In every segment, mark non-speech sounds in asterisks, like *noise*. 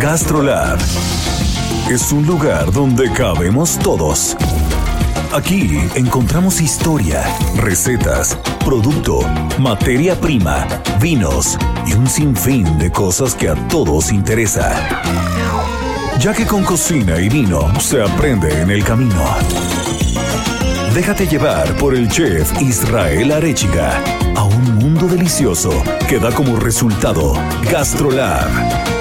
GastroLab es un lugar donde cabemos todos. Aquí encontramos historia, recetas, producto, materia prima, vinos y un sinfín de cosas que a todos interesa. Ya que con cocina y vino se aprende en el camino. Déjate llevar por el chef Israel Arechiga a un mundo delicioso que da como resultado GastroLab.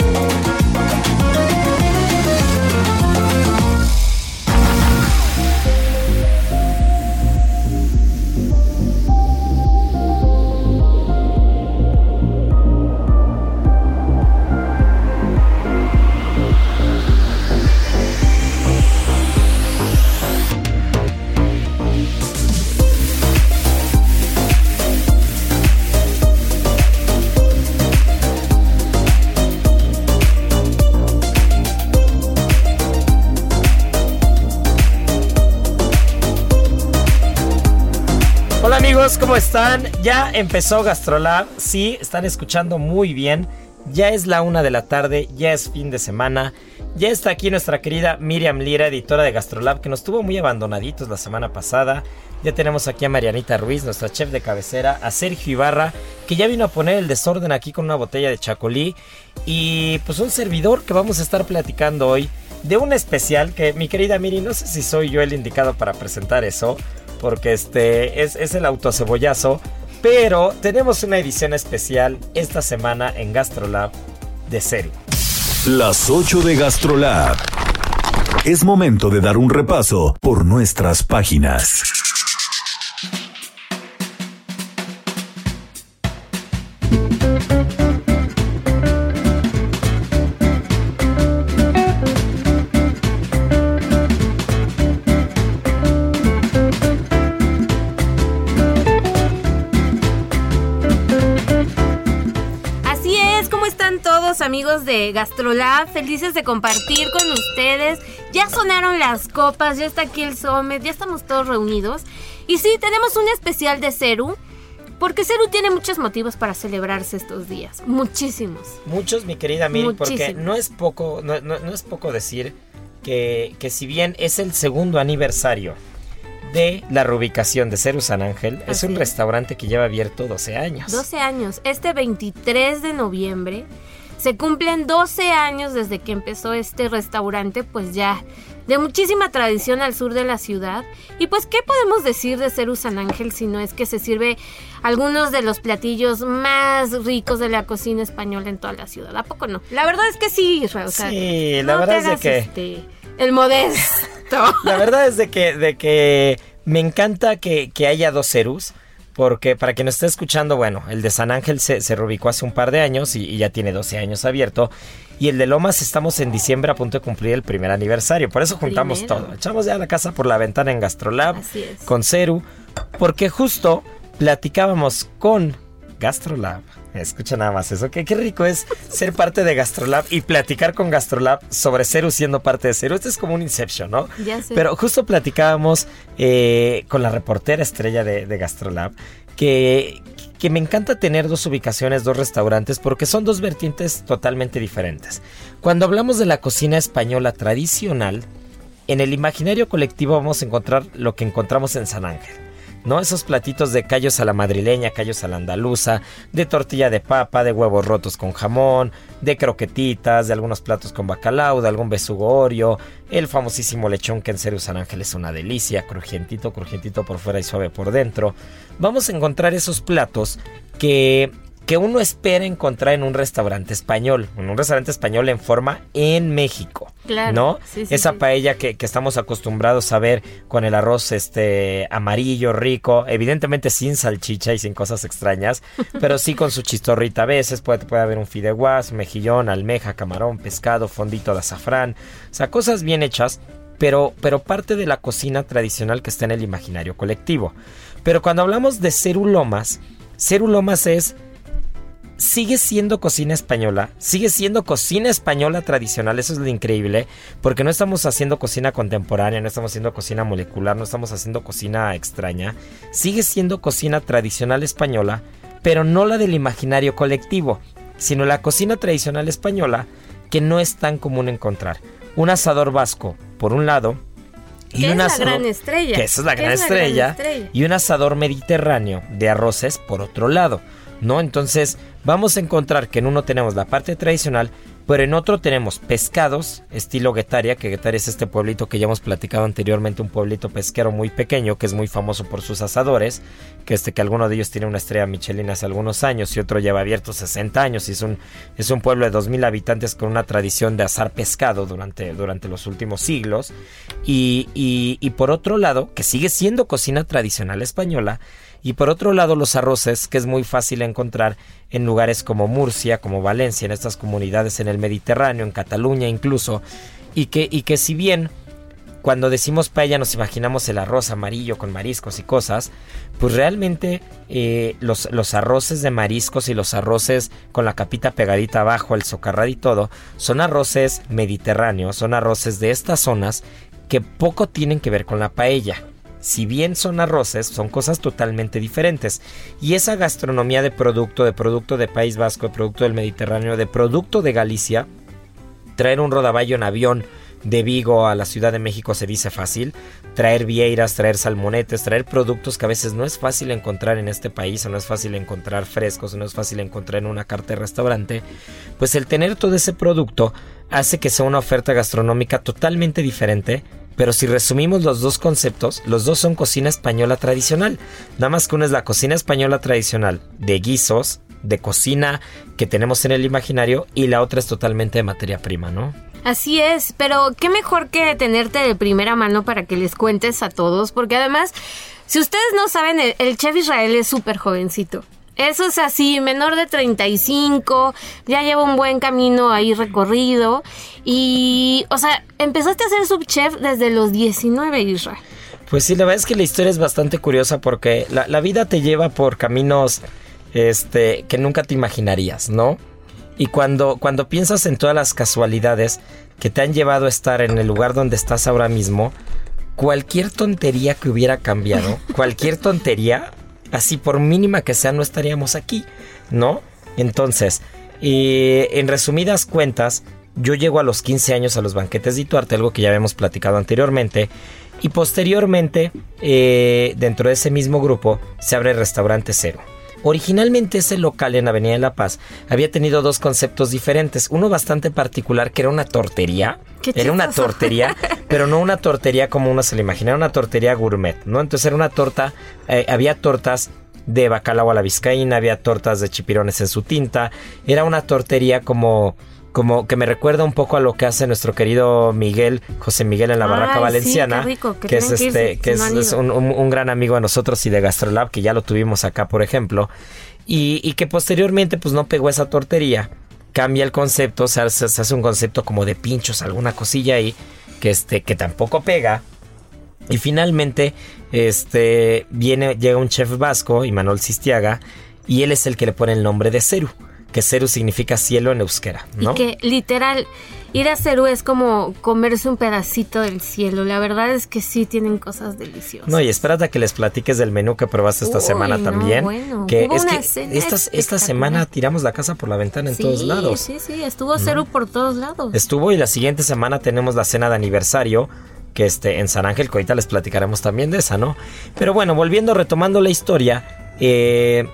¿Cómo están? Ya empezó Gastrolab, sí, están escuchando muy bien. Ya es la una de la tarde, ya es fin de semana. Ya está aquí nuestra querida Miriam Lira, editora de Gastrolab, que nos tuvo muy abandonaditos la semana pasada. Ya tenemos aquí a Marianita Ruiz, nuestra chef de cabecera, a Sergio Ibarra, que ya vino a poner el desorden aquí con una botella de chacolí. Y pues un servidor que vamos a estar platicando hoy de un especial que mi querida Miri, no sé si soy yo el indicado para presentar eso, porque este es, es el autocebollazo. Pero tenemos una edición especial esta semana en Gastrolab de serie. Las 8 de GastroLab. Es momento de dar un repaso por nuestras páginas. Amigos de Gastrolab? Felices de compartir con ustedes. Ya sonaron las copas, ya está aquí el Somet, ya estamos todos reunidos. Y sí, tenemos un especial de Ceru, porque Ceru tiene muchos motivos para celebrarse estos días, muchísimos. Muchos, mi querida Miri, porque no es poco, no, no- no es poco decir que, que si bien es el segundo aniversario de la reubicación de Ceru San Ángel, es un es. restaurante que lleva abierto 12 años. 12 años, este 23 de noviembre se cumplen 12 años desde que empezó este restaurante, pues ya de muchísima tradición al sur de la ciudad. Y pues, ¿qué podemos decir de Ceru San Ángel si no es que se sirve algunos de los platillos más ricos de la cocina española en toda la ciudad? ¿A poco no? La verdad es que sí, Israel. o sea, Sí, la no verdad es de que- este, el modesto. *laughs* La verdad es de que, de que me encanta que, que haya dos Cerus. Porque para quien nos esté escuchando, bueno, el de San Ángel se, se reubicó hace un par de años y, y ya tiene 12 años abierto. Y el de Lomas estamos en diciembre a punto de cumplir el primer aniversario. Por eso juntamos Primero. todo. Echamos ya la casa por la ventana en Gastrolab con Ceru. Porque justo platicábamos con Gastrolab. Escucha nada más eso. Qué, qué rico es ser parte de Gastrolab y platicar con Gastrolab sobre Ceru siendo parte de Ceru. Este es como un Inception, ¿no? Ya sé. Pero justo platicábamos eh, con la reportera estrella de, de Gastrolab que, que me encanta tener dos ubicaciones, dos restaurantes, porque son dos vertientes totalmente diferentes. Cuando hablamos de la cocina española tradicional, en el imaginario colectivo vamos a encontrar lo que encontramos en San Ángel. ¿No? Esos platitos de callos a la madrileña, callos a la andaluza, de tortilla de papa, de huevos rotos con jamón, de croquetitas, de algunos platos con bacalao, de algún besugo oreo, el famosísimo lechón que en serio San Ángel es una delicia, crujientito, crujientito por fuera y suave por dentro. Vamos a encontrar esos platos que que uno espera encontrar en un restaurante español, en un restaurante español en forma en México. Claro, ¿No? sí, sí, Esa sí. paella que, que estamos acostumbrados a ver con el arroz este amarillo, rico, evidentemente sin salchicha y sin cosas extrañas, *laughs* pero sí con su chistorrita a veces, puede, puede haber un fideuás, mejillón, almeja, camarón, pescado, fondito de azafrán, o sea, cosas bien hechas, pero, pero parte de la cocina tradicional que está en el imaginario colectivo. Pero cuando hablamos de cerulomas, cerulomas es sigue siendo cocina española, sigue siendo cocina española tradicional, eso es lo increíble, porque no estamos haciendo cocina contemporánea, no estamos haciendo cocina molecular, no estamos haciendo cocina extraña, sigue siendo cocina tradicional española, pero no la del imaginario colectivo, sino la cocina tradicional española que no es tan común encontrar. Un asador vasco, por un lado, y Que un es la asador- gran estrella. que esa es la gran, es la gran estrella, estrella. y un asador mediterráneo de arroces por otro lado, ¿no? Entonces vamos a encontrar que en uno tenemos la parte tradicional, pero en otro tenemos pescados, estilo Guetaria, que Guetaria es este pueblito que ya hemos platicado anteriormente, un pueblito pesquero muy pequeño, que es muy famoso por sus asadores, que este que alguno de ellos tiene una estrella Michelin hace algunos años y otro lleva abierto 60 años y es un, es un pueblo de 2.000 habitantes con una tradición de asar pescado durante, durante los últimos siglos. Y, y- y por otro lado, que sigue siendo cocina tradicional española, y por otro lado los arroces, que es muy fácil encontrar en lugares como Murcia, como Valencia, en estas comunidades en el Mediterráneo, en Cataluña incluso, y que, y que si bien cuando decimos paella nos imaginamos el arroz amarillo con mariscos y cosas, pues realmente eh, los, los arroces de mariscos y los arroces con la capita pegadita abajo, el socarrado y todo, son arroces mediterráneos, son arroces de estas zonas que poco tienen que ver con la paella. Si bien son arroces, son cosas totalmente diferentes. Y esa gastronomía de producto, de producto de País Vasco, de producto del Mediterráneo, de producto de Galicia, traer un rodaballo en avión de Vigo a la Ciudad de México se dice fácil. Traer vieiras, traer salmonetes, traer productos que a veces no es fácil encontrar en este país, o no es fácil encontrar frescos, o no es fácil encontrar en una carta de restaurante. Pues el tener todo ese producto hace que sea una oferta gastronómica totalmente diferente. Pero si resumimos los dos conceptos, los dos son cocina española tradicional. Nada más que una es la cocina española tradicional de guisos, de cocina que tenemos en el imaginario, y la otra es totalmente de materia prima, ¿no? Así es, pero qué mejor que tenerte de primera mano para que les cuentes a todos, porque además, si ustedes no saben, el, chef Israel es súper jovencito. Eso es así, menor de 35, ya lleva un buen camino ahí recorrido. Y, o sea, empezaste a ser subchef desde los 19, Israel. Pues sí, la verdad es que la historia es bastante curiosa porque la, la vida te lleva por caminos este, que nunca te imaginarías, ¿no? Y cuando, cuando piensas en todas las casualidades que te han llevado a estar en el lugar donde estás ahora mismo, cualquier tontería que hubiera cambiado, cualquier tontería, así por mínima que sea, no estaríamos aquí, ¿no? Entonces, eh, en resumidas cuentas, yo llego a los 15 años a los banquetes de Ituarte, algo que ya habíamos platicado anteriormente, y posteriormente, eh, dentro de ese mismo grupo, se abre el restaurante Cero. Originalmente ese local en Avenida de la Paz había tenido dos conceptos diferentes. Uno bastante particular que era una tortería. Qué Era una tortería, *laughs* pero no una tortería como uno se le imagina, era una tortería gourmet, ¿no? Entonces era una torta, eh, había tortas de bacalao a la vizcaína, había tortas de chipirones en su tinta, era una tortería como como que me recuerda un poco a lo que hace nuestro querido Miguel, José Miguel en la Ay, Barraca Valenciana, rico, que que es que este, que es, no un, un- un gran amigo de nosotros y de Gastrolab, que ya lo tuvimos acá, por ejemplo, y, y que posteriormente pues no pegó esa tortería, cambia el concepto, o sea, se, se hace un concepto como de pinchos, alguna cosilla ahí, que este, que tampoco pega, y finalmente, este, viene, llega un chef vasco, Imanol Sistiaga, y él es el que le pone el nombre de Ceru, que Ceru significa cielo en euskera, ¿no? Y que literal, ir a Cerú es como comerse un pedacito del cielo. La verdad es que sí tienen cosas deliciosas. No, y espérate a que les platiques del menú que probaste esta Uy, semana no, también. bueno. que es que esta, semana tiramos la casa por la ventana en sí, todos lados. Sí, sí, estuvo Cerú por todos lados. Estuvo y la siguiente semana tenemos la cena de aniversario que este en San Ángel, que ahorita les platicaremos también de esa, ¿no? Pero bueno, volviendo, retomando la historia, eh,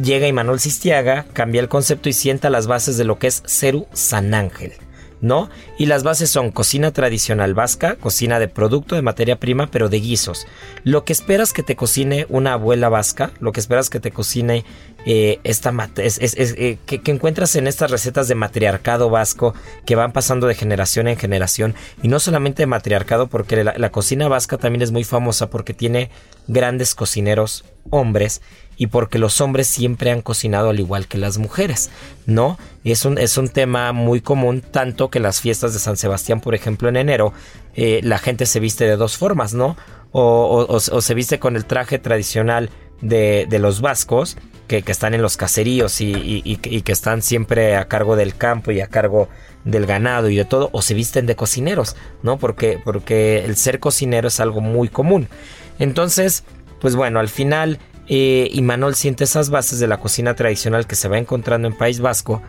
llega Imanol Sistiaga, cambia el concepto y sienta las bases de lo que es Ceru San Ángel. ¿no? Y las bases son cocina tradicional vasca, cocina de producto, de materia prima, pero de guisos. Lo que esperas que te cocine una abuela vasca, lo que esperas que te cocine eh, esta es, eh, que, encuentras en estas recetas de matriarcado vasco que van pasando de generación en generación. Y no solamente de matriarcado, porque la cocina vasca también es muy famosa porque tiene grandes cocineros hombres y porque los hombres siempre han cocinado al igual que las mujeres, ¿no? Es un, es un tema muy común, tanto que las fiestas de San Sebastián, por ejemplo, en enero, eh, la gente se viste de dos formas, ¿no? O, se viste con el traje tradicional de, los vascos, que, están en los caseríos y, que están siempre a cargo del campo y a cargo del ganado y de todo, o se visten de cocineros, ¿no? Porque, porque el ser cocinero es algo muy común. Entonces, pues bueno, al final eh, y Manol siente esas bases de la cocina tradicional que se va encontrando en País Vasco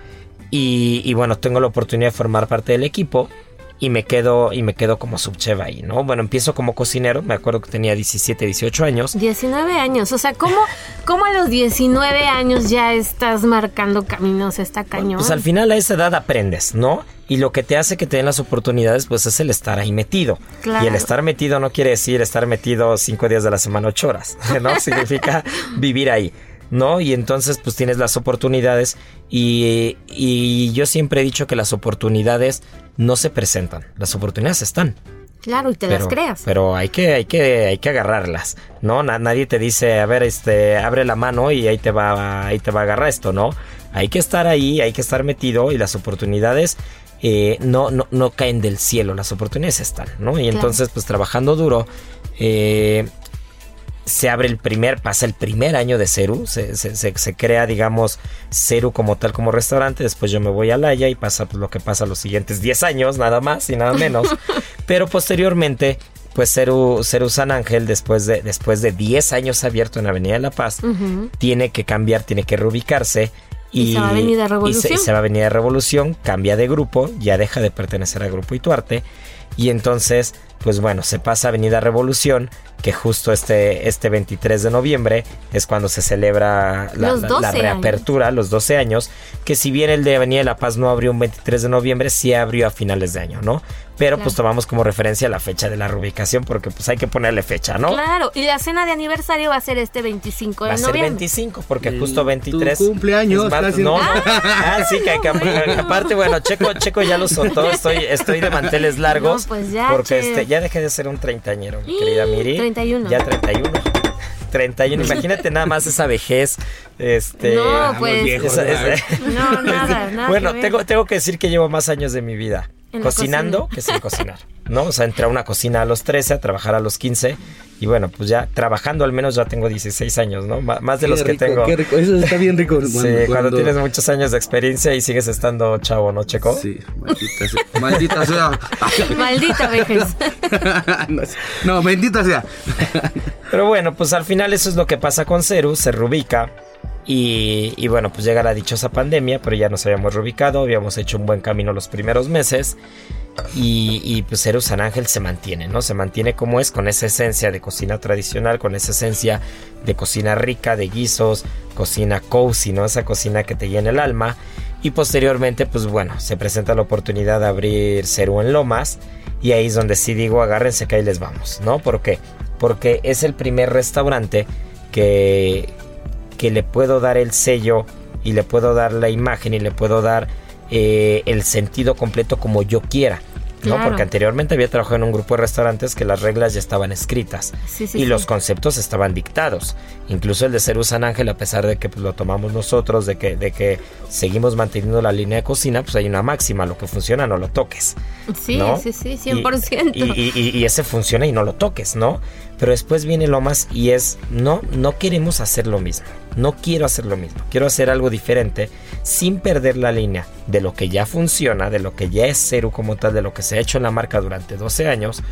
y, y, bueno, tengo la oportunidad de formar parte del equipo y me quedo y me quedo como subchef ahí, ¿no? Bueno, empiezo como cocinero, me acuerdo que tenía 17, 18 años. 19 años, o sea, ¿cómo, cómo a los 19 años ya estás marcando caminos esta cañón? Pues al final a esa edad aprendes, ¿no? Y lo que te hace que te den las oportunidades, pues es el estar ahí metido. Y el estar metido no quiere decir estar metido cinco días de la semana, ocho horas, *laughs* ¿no? Significa *laughs* vivir ahí. ¿no? Y entonces pues tienes las oportunidades y, y, yo siempre he dicho que las oportunidades no se presentan, las oportunidades están. Claro, y te las creas. Pero hay que, hay que, hay que agarrarlas, ¿no? nadie te dice, a ver, este, abre la mano y ahí te va, ahí te va a agarrar esto, ¿no? Hay que estar ahí, hay que estar metido y las oportunidades eh, no, no, no caen del cielo, las oportunidades están, ¿no? Y entonces, pues trabajando duro, eh, se abre el primer, pasa el primer año de Ceru, se, se, crea, digamos, Ceru como tal, como restaurante, después yo me voy a Laya y pasa pues, lo que pasa los siguientes 10 años, nada más y nada menos, *laughs* pero posteriormente, pues Ceru, Ceru San Ángel, después de, después de 10 años abierto en Avenida de la Paz, tiene que cambiar, tiene que reubicarse. Y, se va a Avenida Revolución. Y se, va a Avenida Revolución, cambia de grupo, ya deja de pertenecer al grupo Ituarte y entonces, pues bueno, se pasa a Avenida Revolución, que justo este, este 23 de noviembre es cuando se celebra la, reapertura, los 12 años, que si bien el de Avenida de la Paz no abrió un 23 de noviembre, sí abrió a finales de año, ¿no? Pero pues tomamos como referencia la fecha de la reubicación porque pues hay que ponerle fecha, ¿no? Claro, y la cena de aniversario va a ser este 25 de noviembre. Va a ser 25 porque justo 23 tu cumpleaños, no, *laughs* ah, sí, que, *laughs* aparte bueno, Checo Checo ya lo soltó, *laughs* estoy estoy de manteles largos pues ya, porque este ya dejé de ser un treintañero, mi querida Miri. 31. Ya 31. 31. Imagínate nada más esa vejez. Este, no, pues. no, nada, *laughs* nada. Bueno, tengo, tengo que decir que llevo más años de mi vida cocinando que sin cocinar. ¿No? O sea, entré a una cocina a los 13, a trabajar a los 15. Y bueno, pues ya trabajando al menos ya tengo 16 años, ¿no? más de los que tengo. Qué rico. Eso está bien rico. *laughs* sí, cuando... tienes muchos años de experiencia y sigues estando chavo, ¿no, Checo? Sí, maldita sea. Maldita sea. *laughs* Maldita vejez. *laughs* no, bendita sea. Pero bueno, pues al final eso es lo que pasa con Ceru, se rubica. Y, bueno, pues llega la dichosa pandemia, pero ya nos habíamos reubicado, habíamos hecho un buen camino los primeros meses. Y, pues Ceru San Ángel se mantiene, ¿no? Se mantiene como es, con esa esencia de cocina tradicional, con esa esencia de cocina rica, de guisos, cocina cozy, ¿no? Esa cocina que te llena el alma. Y posteriormente, pues bueno, se presenta la oportunidad de abrir Ceru en Lomas. Y ahí es donde sí digo, agárrense que ahí les vamos, ¿no? ¿Por qué? Porque es el primer restaurante que, que le puedo dar el sello y le puedo dar la imagen y le puedo dar eh, el sentido completo como yo quiera. ¿No? Porque anteriormente había trabajado en un grupo de restaurantes que las reglas ya estaban escritas y los conceptos estaban dictados. Incluso el de Cerú San Ángel, a pesar de que pues, lo tomamos nosotros, de que, de que seguimos manteniendo la línea de cocina, pues hay una máxima, lo que funciona no lo toques. Sí, sí, sí, 100%. Y, y, ese funciona y no lo toques, ¿no? Pero después viene lo más y es, no, no queremos hacer lo mismo. No quiero hacer lo mismo. Quiero hacer algo diferente sin perder la línea de lo que ya funciona, de lo que ya es Ceru como tal, de lo que se ha hecho en la marca durante 12 años,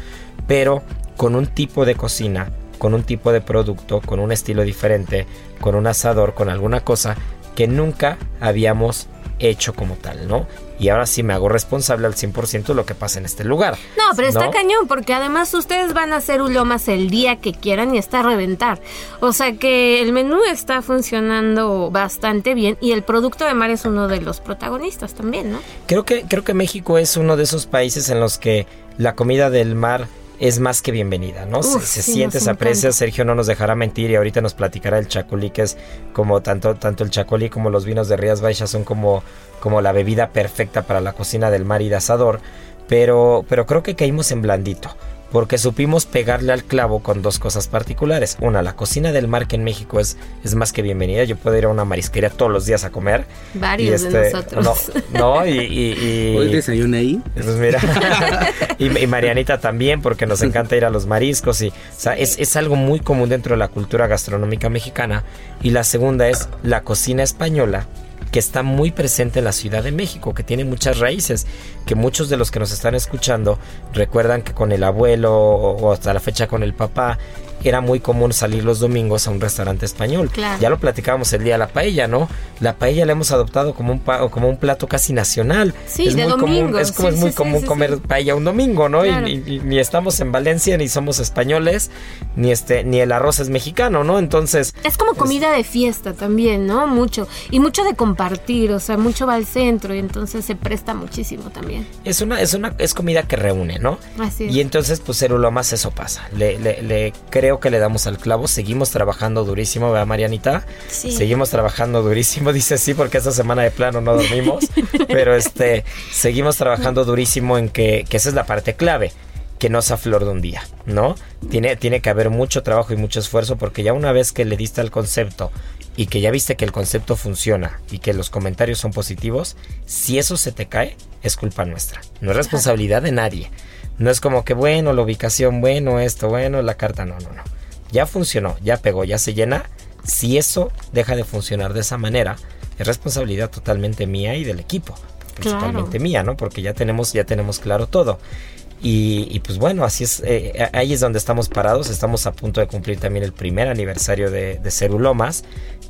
pero con un tipo de cocina, con un tipo de producto, con un estilo diferente, con un asador, con alguna cosa que nunca habíamos hecho como tal, ¿no? Y ahora sí me hago responsable al 100% de lo que pasa en este lugar. No, pero está cañón, porque además ustedes van a hacer ulomas el día que quieran y está a reventar. O sea que el menú está funcionando bastante bien y el producto de mar es uno de los protagonistas también, ¿no? Creo que, creo que México es uno de esos países en los que la comida del mar es más que bienvenida, ¿no? Uf, se se sí, siente, se aprecia. Sergio no nos dejará mentir y ahorita nos platicará el chacolí, que es como tanto, tanto el chacolí como los vinos de Rías Baixas son como, como la bebida perfecta para la cocina del mar y de asador, pero, pero creo que caímos en blandito. Porque supimos pegarle al clavo con dos cosas particulares. Una, la cocina del mar que en México es, es más que bienvenida. Yo puedo ir a una marisquería todos los días a comer. Varios y de este, nosotros. No, no, y, y- y- Hoy desayuné ahí. pues mira, *laughs* y, y Marianita también, porque nos encanta ir a los mariscos. Y, o sea, es, es algo muy común dentro de la cultura gastronómica mexicana. Y la segunda es la cocina española, que está muy presente en la Ciudad de México, que tiene muchas raíces, que muchos de los que nos están escuchando recuerdan que con el abuelo o, hasta la fecha con el papá era muy común salir los domingos a un restaurante español. Claro. Ya lo platicábamos el día de la paella, ¿no? La paella la hemos adoptado como un, pa- como un plato casi nacional. Sí, es de muy común, domingo. es como Sí, es muy sí, común sí, comer paella un domingo, ¿no? Y- Claro. Y, y ni estamos en Valencia, ni somos españoles, ni este, ni el arroz es mexicano, ¿no? Entonces, Es como comida de fiesta también, ¿no? Mucho. Y mucho de compartir, o sea, mucho va al centro y entonces se presta muchísimo también. es una, es una, es comida que reúne, ¿no? Así es. Y entonces, pues Cerulomas eso pasa. Le, le, le- creo que le damos al clavo. Seguimos trabajando durísimo, ¿verdad, Marianita? Sí. Seguimos trabajando durísimo. *laughs* Dice sí, porque esta semana de plano no dormimos. *laughs* pero este, seguimos trabajando durísimo en que, que esa es la parte clave. Que no sea flor de un día, ¿no? Tiene, tiene que haber mucho trabajo y mucho esfuerzo porque ya una vez que le diste al concepto y que ya viste que el concepto funciona y que los comentarios son positivos, si eso se te cae, es culpa nuestra. No es responsabilidad de nadie. No es como que, bueno, la ubicación, bueno, esto, bueno, la carta, no, no, no. Ya funcionó, ya pegó, ya se llena. Si eso deja de funcionar de esa manera, es responsabilidad totalmente mía y del equipo. Principalmente mía, ¿no? Porque ya tenemos, ya tenemos claro todo. Y, y pues bueno, así es, eh, ahí es donde estamos parados. Estamos a punto de cumplir también el primer aniversario de, de Cerulomas,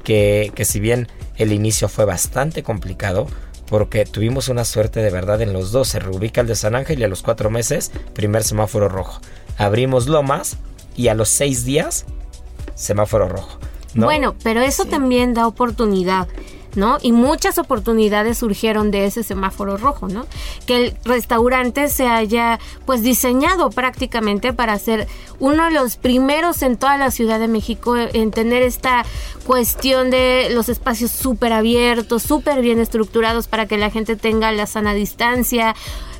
que, que si bien el inicio fue bastante complicado, porque tuvimos una suerte de verdad en los dos. Se reubica el de San Ángel y a los cuatro meses, primer semáforo rojo. Abrimos Lomas y a los seis días, semáforo rojo. ¿no? Bueno, pero eso también da oportunidad. ¿No? Y muchas oportunidades surgieron de ese semáforo rojo, ¿no? Que el restaurante se haya pues diseñado prácticamente para ser uno de los primeros en toda la Ciudad de México en tener esta cuestión de los espacios súper abiertos, súper bien estructurados para que la gente tenga la sana distancia.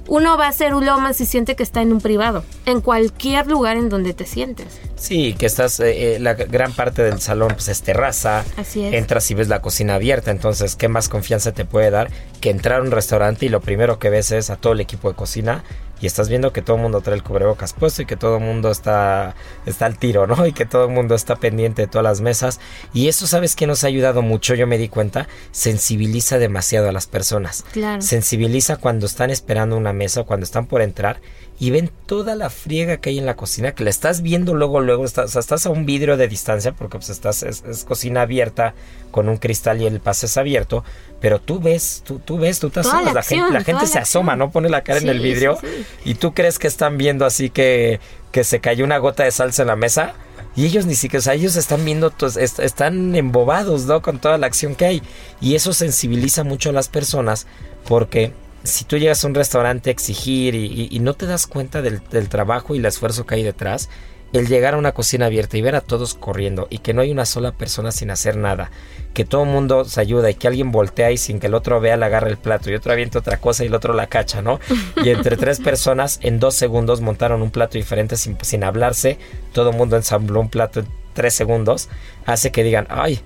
Uno va a hacer ulomas y siente que está en un privado, en cualquier lugar en donde te sientes. Sí, que estás, eh, eh, la gran parte del salón pues es terraza. Así es. Entras y ves la cocina abierta, entonces, ¿qué más confianza te puede dar que entrar a un restaurante y lo primero que ves es a todo el equipo de cocina y estás viendo que todo el mundo trae el cubrebocas puesto y que todo el mundo está, está al tiro, ¿no? *laughs* Y que todo el mundo está pendiente de todas las mesas. Y eso, ¿sabes que nos ha ayudado mucho? Yo me di cuenta, sensibiliza demasiado a las personas. Claro. Sensibiliza cuando están esperando una mesa o cuando están por entrar y ven toda la friega que hay en la cocina, que la estás viendo luego, luego, estás, o sea, estás a un vidrio de distancia porque pues estás, es, es cocina abierta con un cristal y el pase es abierto, pero tú ves, tú, tú ves, tú te Toda asomas, la la, gente, acción, la gente se asoma. ¿no? Pone la cara en el vidrio sí, sí. y tú crees que están viendo así que, que se cayó una gota de salsa en la mesa. Y ellos ni siquiera, o sea, ellos están viendo, est- están embobados, ¿no? Con toda la acción que hay. Y eso sensibiliza mucho a las personas porque si tú llegas a un restaurante a exigir y, y- y no te das cuenta del, del trabajo y el esfuerzo que hay detrás, el llegar a una cocina abierta y ver a todos corriendo y que no hay una sola persona sin hacer nada, que todo el mundo se ayuda y que alguien voltea y sin que el otro vea le agarra el plato y otro avienta otra cosa y el otro la cacha, ¿no? Y entre tres personas en dos segundos montaron un plato diferente sin, sin hablarse, todo el mundo ensambló un plato en tres segundos, hace que digan, ay,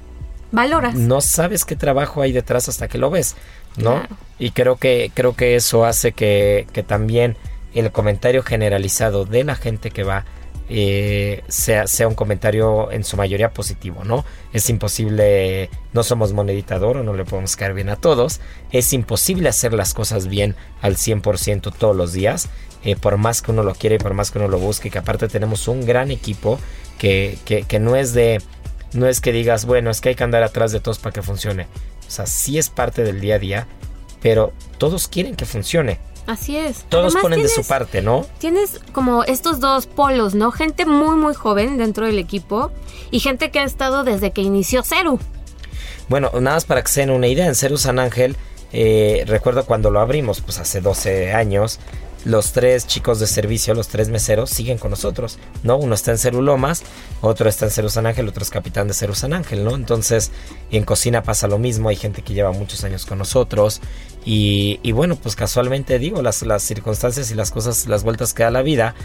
Valoras. no sabes qué trabajo hay detrás hasta que lo ves, ¿no? Claro. Y creo que, creo que eso hace que, que también el comentario generalizado de la gente que va eh, sea, sea un comentario en su mayoría positivo, ¿no? Es imposible, no somos monedita de oro, no le podemos caer bien a todos, es imposible hacer las cosas bien al 100% todos los días, eh, por más que uno lo quiera y por más que uno lo busque, que aparte tenemos un gran equipo que, que, que no es de no es que digas, bueno, es que hay que andar atrás de todos para que funcione. O sea, sí es parte del día a día, pero todos quieren que funcione. Así es. Todos Además, ponen de su parte, ¿no? Tienes como estos dos polos, ¿no? Gente muy, muy joven dentro del equipo y gente que ha estado desde que inició Ceru. Bueno, nada más para que se den una idea, en Ceru San Ángel, eh, recuerdo cuando lo abrimos, pues hace 12 años, los tres chicos de servicio, los tres meseros, siguen con nosotros, ¿no? Uno está en Ceru Lomas, otro está en Ceru San Ángel, otro es capitán de Ceru San Ángel, ¿no? Entonces, en cocina pasa lo mismo, hay gente que lleva muchos años con nosotros y, y bueno, pues casualmente digo, las, las circunstancias y las cosas, las vueltas que da la vida,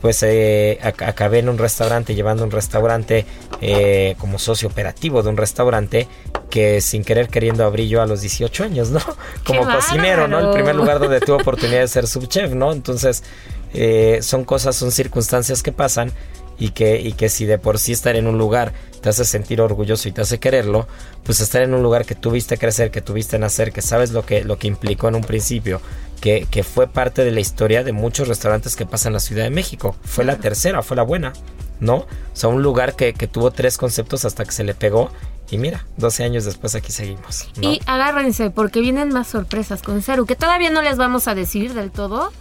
pues eh, ac- acabé en un restaurante, llevando un restaurante eh, como socio operativo de un restaurante que sin querer queriendo abrí yo a los 18 años, ¿no? Como cocinero, ¿no? El bárbaro! primer lugar donde tuve oportunidad de ser subchef, ¿no? Entonces, eh, son cosas, son circunstancias que pasan y que, y que si de por sí estar en un lugar te hace sentir orgulloso y te hace quererlo, pues estar en un lugar que tuviste crecer, que tuviste nacer, que sabes lo que, lo que implicó en un principio, que, que fue parte de la historia de muchos restaurantes que pasan en la Ciudad de México. Fue la tercera, fue la buena, ¿no? O sea, un lugar que, que tuvo tres conceptos hasta que se le pegó. Y mira, 12 años después aquí seguimos. ¿no? Y agárrense porque vienen más sorpresas con Ceru, que todavía no les vamos a decir del todo.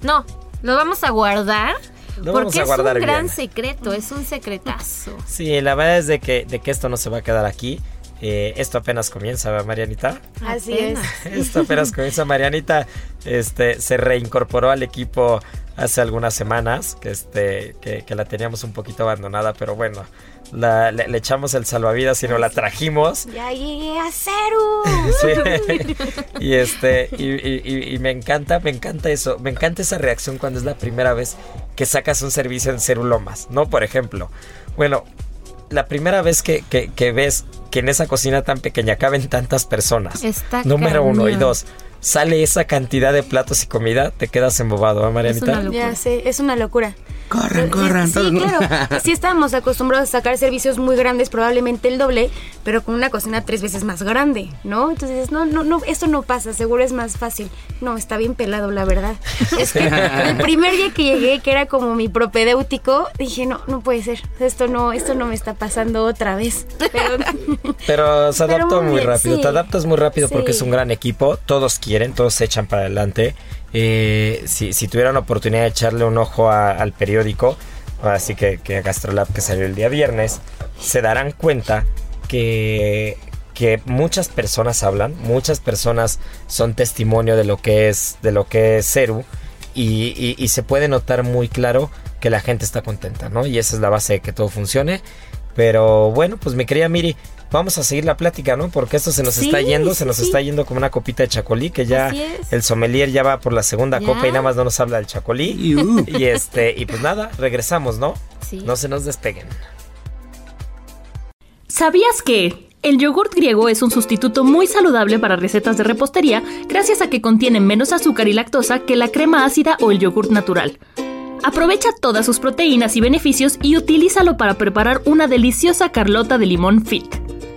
No, lo vamos a guardar. Lo porque vamos a es un gran bien. secreto, es un secretazo. Sí, la verdad es de que, de que esto no se va a quedar aquí. Eh, esto apenas comienza, ¿verdad, Marianita? Así Apenas. *laughs* Esto apenas comienza. Marianita este, se reincorporó al equipo hace algunas semanas, que, este, que, que la teníamos un poquito abandonada, pero bueno, la- le, le echamos el salvavidas y nos la trajimos. Ya llegué a cero. *laughs* Sí. y este y, y- y- y me encanta me encanta eso me encanta esa reacción cuando es la primera vez que sacas un servicio en Cerulomas no por ejemplo bueno la primera vez que, que- que ves que en esa cocina tan pequeña caben tantas personas Está número uno y dos sale esa cantidad de platos y comida te quedas embobado ¿eh, Marianita? una locura. Ya sé, es una locura. Corran, corran. Sí, todos. claro. *laughs* Sí estábamos acostumbrados a sacar servicios muy grandes, probablemente el doble, pero con una cocina tres veces más grande, ¿no? Entonces, no, no, no, esto no pasa, seguro es más fácil. No, está bien pelado, la verdad. *laughs* Es que el primer día que llegué, que era como mi propedéutico, dije, no, no puede ser. Esto no, esto no me está pasando otra vez. Pero, Pero se Pero adaptó muy muy bien, rápido. sí. Te adaptas muy rápido porque Sí. es un gran equipo. Todos quieren, todos se echan para adelante. Eh, si, tuvieran oportunidad de echarle un ojo al periódico, así que, que Gastrolab que salió el día viernes, se darán cuenta que, que muchas personas hablan, muchas personas son testimonio de lo que es, de lo que es Ceru. Y se puede notar muy claro que la gente está contenta, ¿no? Y esa es la base de que todo funcione. Pero bueno, pues mi querida Miri, vamos a seguir la plática, ¿no? Porque esto se nos Sí, está yendo, se nos sí. está yendo como una copita de chacolí, que ya el sommelier ya va por la segunda Ya. copa y nada más no nos habla del chacolí. Iu. Y este, y pues nada, regresamos, ¿no? Sí. No se nos despeguen. ¿Sabías que? El yogurt griego es un sustituto muy saludable para recetas de repostería gracias a que contiene menos azúcar y lactosa que la crema ácida o el yogurt natural. Aprovecha todas sus proteínas y beneficios y utilízalo para preparar una deliciosa carlota de limón fit.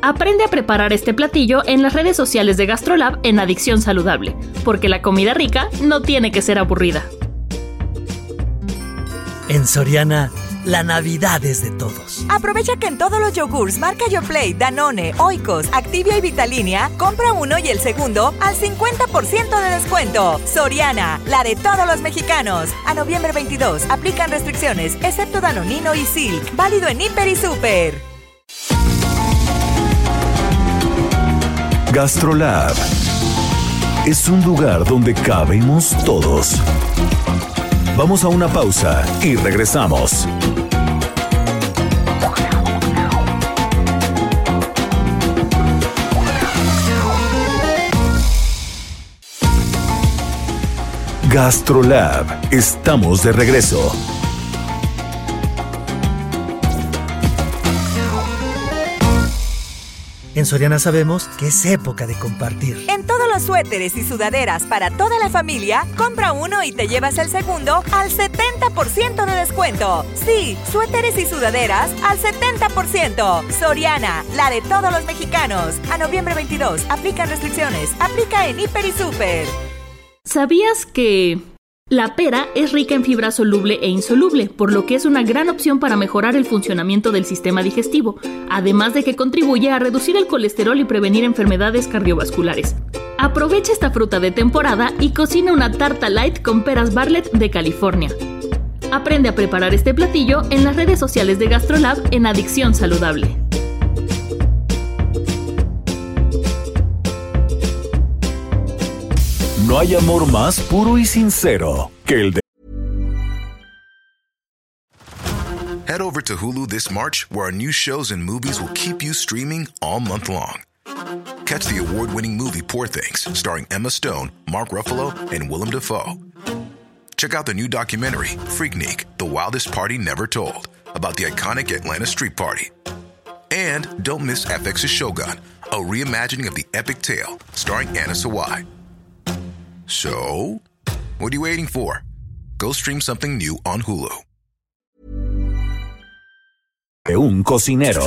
Aprende a preparar este platillo en las redes sociales de Gastrolab en Adicción Saludable, porque la comida rica no tiene que ser aburrida. En Soriana, la Navidad es de todos. Aprovecha que en todos los yogurts marca Yoplait, Danone, Oikos, Activia y Vitalinia, compra uno y el segundo al 50% de descuento. Soriana, la de todos los mexicanos. A noviembre 22, aplican restricciones, excepto Danonino y Silk. Válido en Hiper y Super. Gastrolab es un lugar donde cabemos todos. Vamos a una pausa y regresamos. Gastrolab, estamos de regreso. En Soriana sabemos que es época de compartir. En todos los suéteres y sudaderas para toda la familia, compra uno y te llevas el segundo al 70% de descuento. Sí, suéteres y sudaderas al 70%. Soriana, la de todos los mexicanos. A noviembre 22, aplican restricciones. Aplica en Hiper y Super. ¿Sabías que... La pera es rica en fibra soluble e insoluble, por lo que es una gran opción para mejorar el funcionamiento del sistema digestivo, además de que contribuye a reducir el colesterol y prevenir enfermedades cardiovasculares. Aprovecha esta fruta de temporada y cocina una tarta light con peras Bartlett de California. Aprende a preparar este platillo en las redes sociales de GastroLab en Adicción Saludable. No hay amor más puro y sincero que el de... Head over to Hulu this March, where our new shows and movies will keep you streaming all month long. Catch the award winning movie Poor Things, starring Emma Stone, Mark Ruffalo, and Willem Dafoe. Check out the new documentary, Freaknik The Wildest Party Never Told, about the iconic Atlanta Street Party. And don't miss FX's Shogun, a reimagining of the epic tale, starring Anna Sawai. So, what are you waiting for? Go stream something new on Hulu. de un cocinero.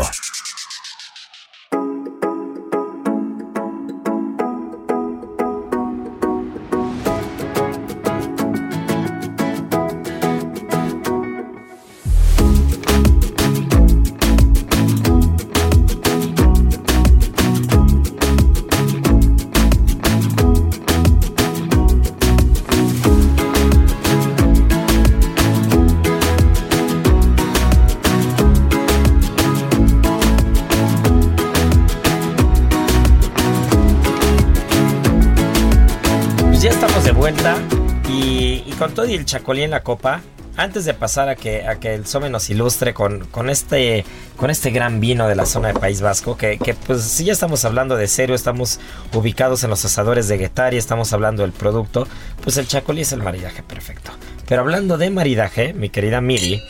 Y, el chacolí en la copa, antes de pasar a que, a que el Some nos ilustre con, con, este, con este gran vino de la zona de País Vasco, que, que pues si ya estamos hablando de serio, estamos ubicados en los asadores de Guetari, estamos hablando del producto, pues el chacolí es el maridaje perfecto. Pero hablando de maridaje, mi querida Miri,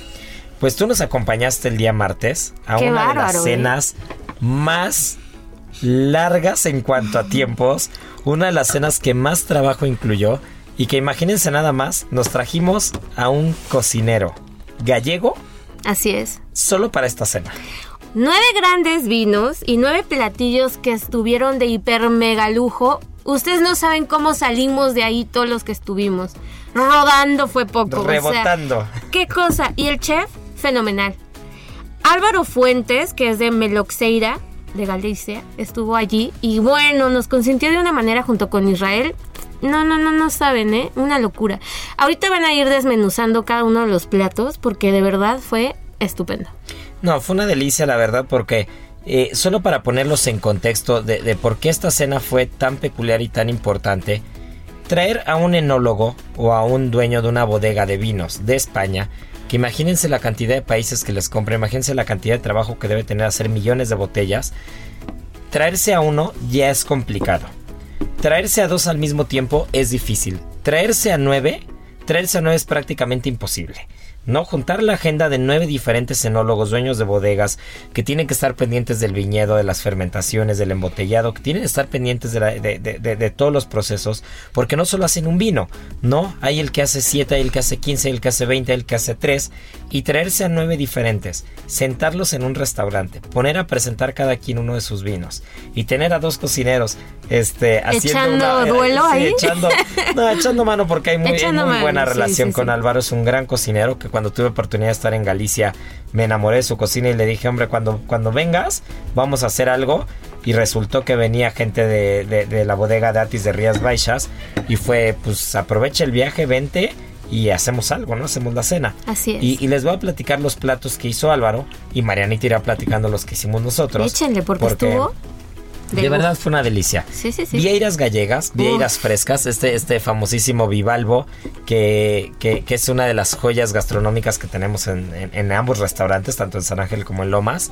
pues tú nos acompañaste el día martes a Qué una de las ¿eh? cenas más largas en cuanto a tiempos, una de las cenas que más trabajo incluyó y que imagínense nada más, nos trajimos a un cocinero gallego Así es. solo para esta cena. Nueve grandes vinos y nueve platillos que estuvieron de hiper mega lujo. Ustedes no saben cómo salimos de ahí todos los que estuvimos. Rodando fue poco. o sea, Rebotando. qué cosa. Y el chef, fenomenal. Álvaro Fuentes, que es de Meloxeira, de Galicia, estuvo allí y bueno, nos consintió de una manera junto con Israel. No, no, no, no saben, ¿eh? Una locura. Ahorita van a ir desmenuzando cada uno de los platos porque de verdad fue estupendo. No, fue una delicia la verdad porque eh, solo para ponerlos en contexto de, de por qué esta cena fue tan peculiar y tan importante, traer a un enólogo o a un dueño de una bodega de vinos de España, que imagínense la cantidad de países que les compra, imagínense la cantidad de trabajo que debe tener hacer millones de botellas, traerse a uno ya es complicado. Traerse a dos al mismo tiempo es difícil. Traerse a nueve, traerse a nueve es prácticamente imposible. ¿no? Juntar la agenda de nueve diferentes enólogos, dueños de bodegas, que tienen que estar pendientes del viñedo, de las fermentaciones, del embotellado, que tienen que estar pendientes de, todos los procesos, porque no solo hacen un vino, ¿no? Hay el que hace 7, hay el que hace 15, hay el que hace 20, hay el que hace 3, y traerse a nueve diferentes, sentarlos en un restaurante, poner a presentar cada quien uno de sus vinos, y tener a dos cocineros, este, haciendo ¿Echando una- duelo sí, ahí? echando, no, echando mano porque hay muy, hay Echando muy mano, buena relación sí, con. Álvaro, es un gran cocinero que cuando tuve oportunidad de estar en Galicia me enamoré de su cocina y le dije, hombre, cuando, cuando vengas vamos a hacer algo. Y resultó que venía gente de, de- de la bodega de Atis de Rías Baixas y fue, pues aprovecha el viaje, vente y hacemos algo, ¿no? Hacemos la cena. Así es. Y, y les voy a platicar los platos que hizo Álvaro y Marianita irá platicando los que hicimos nosotros. Échenle, porque, estuvo. De verdad fue una delicia. Sí, sí, sí. Vieiras gallegas, vieiras Uf. frescas, este, este famosísimo bivalvo que, que, que es una de las joyas gastronómicas que tenemos en, en- en ambos restaurantes, tanto en San Ángel como en Lomas,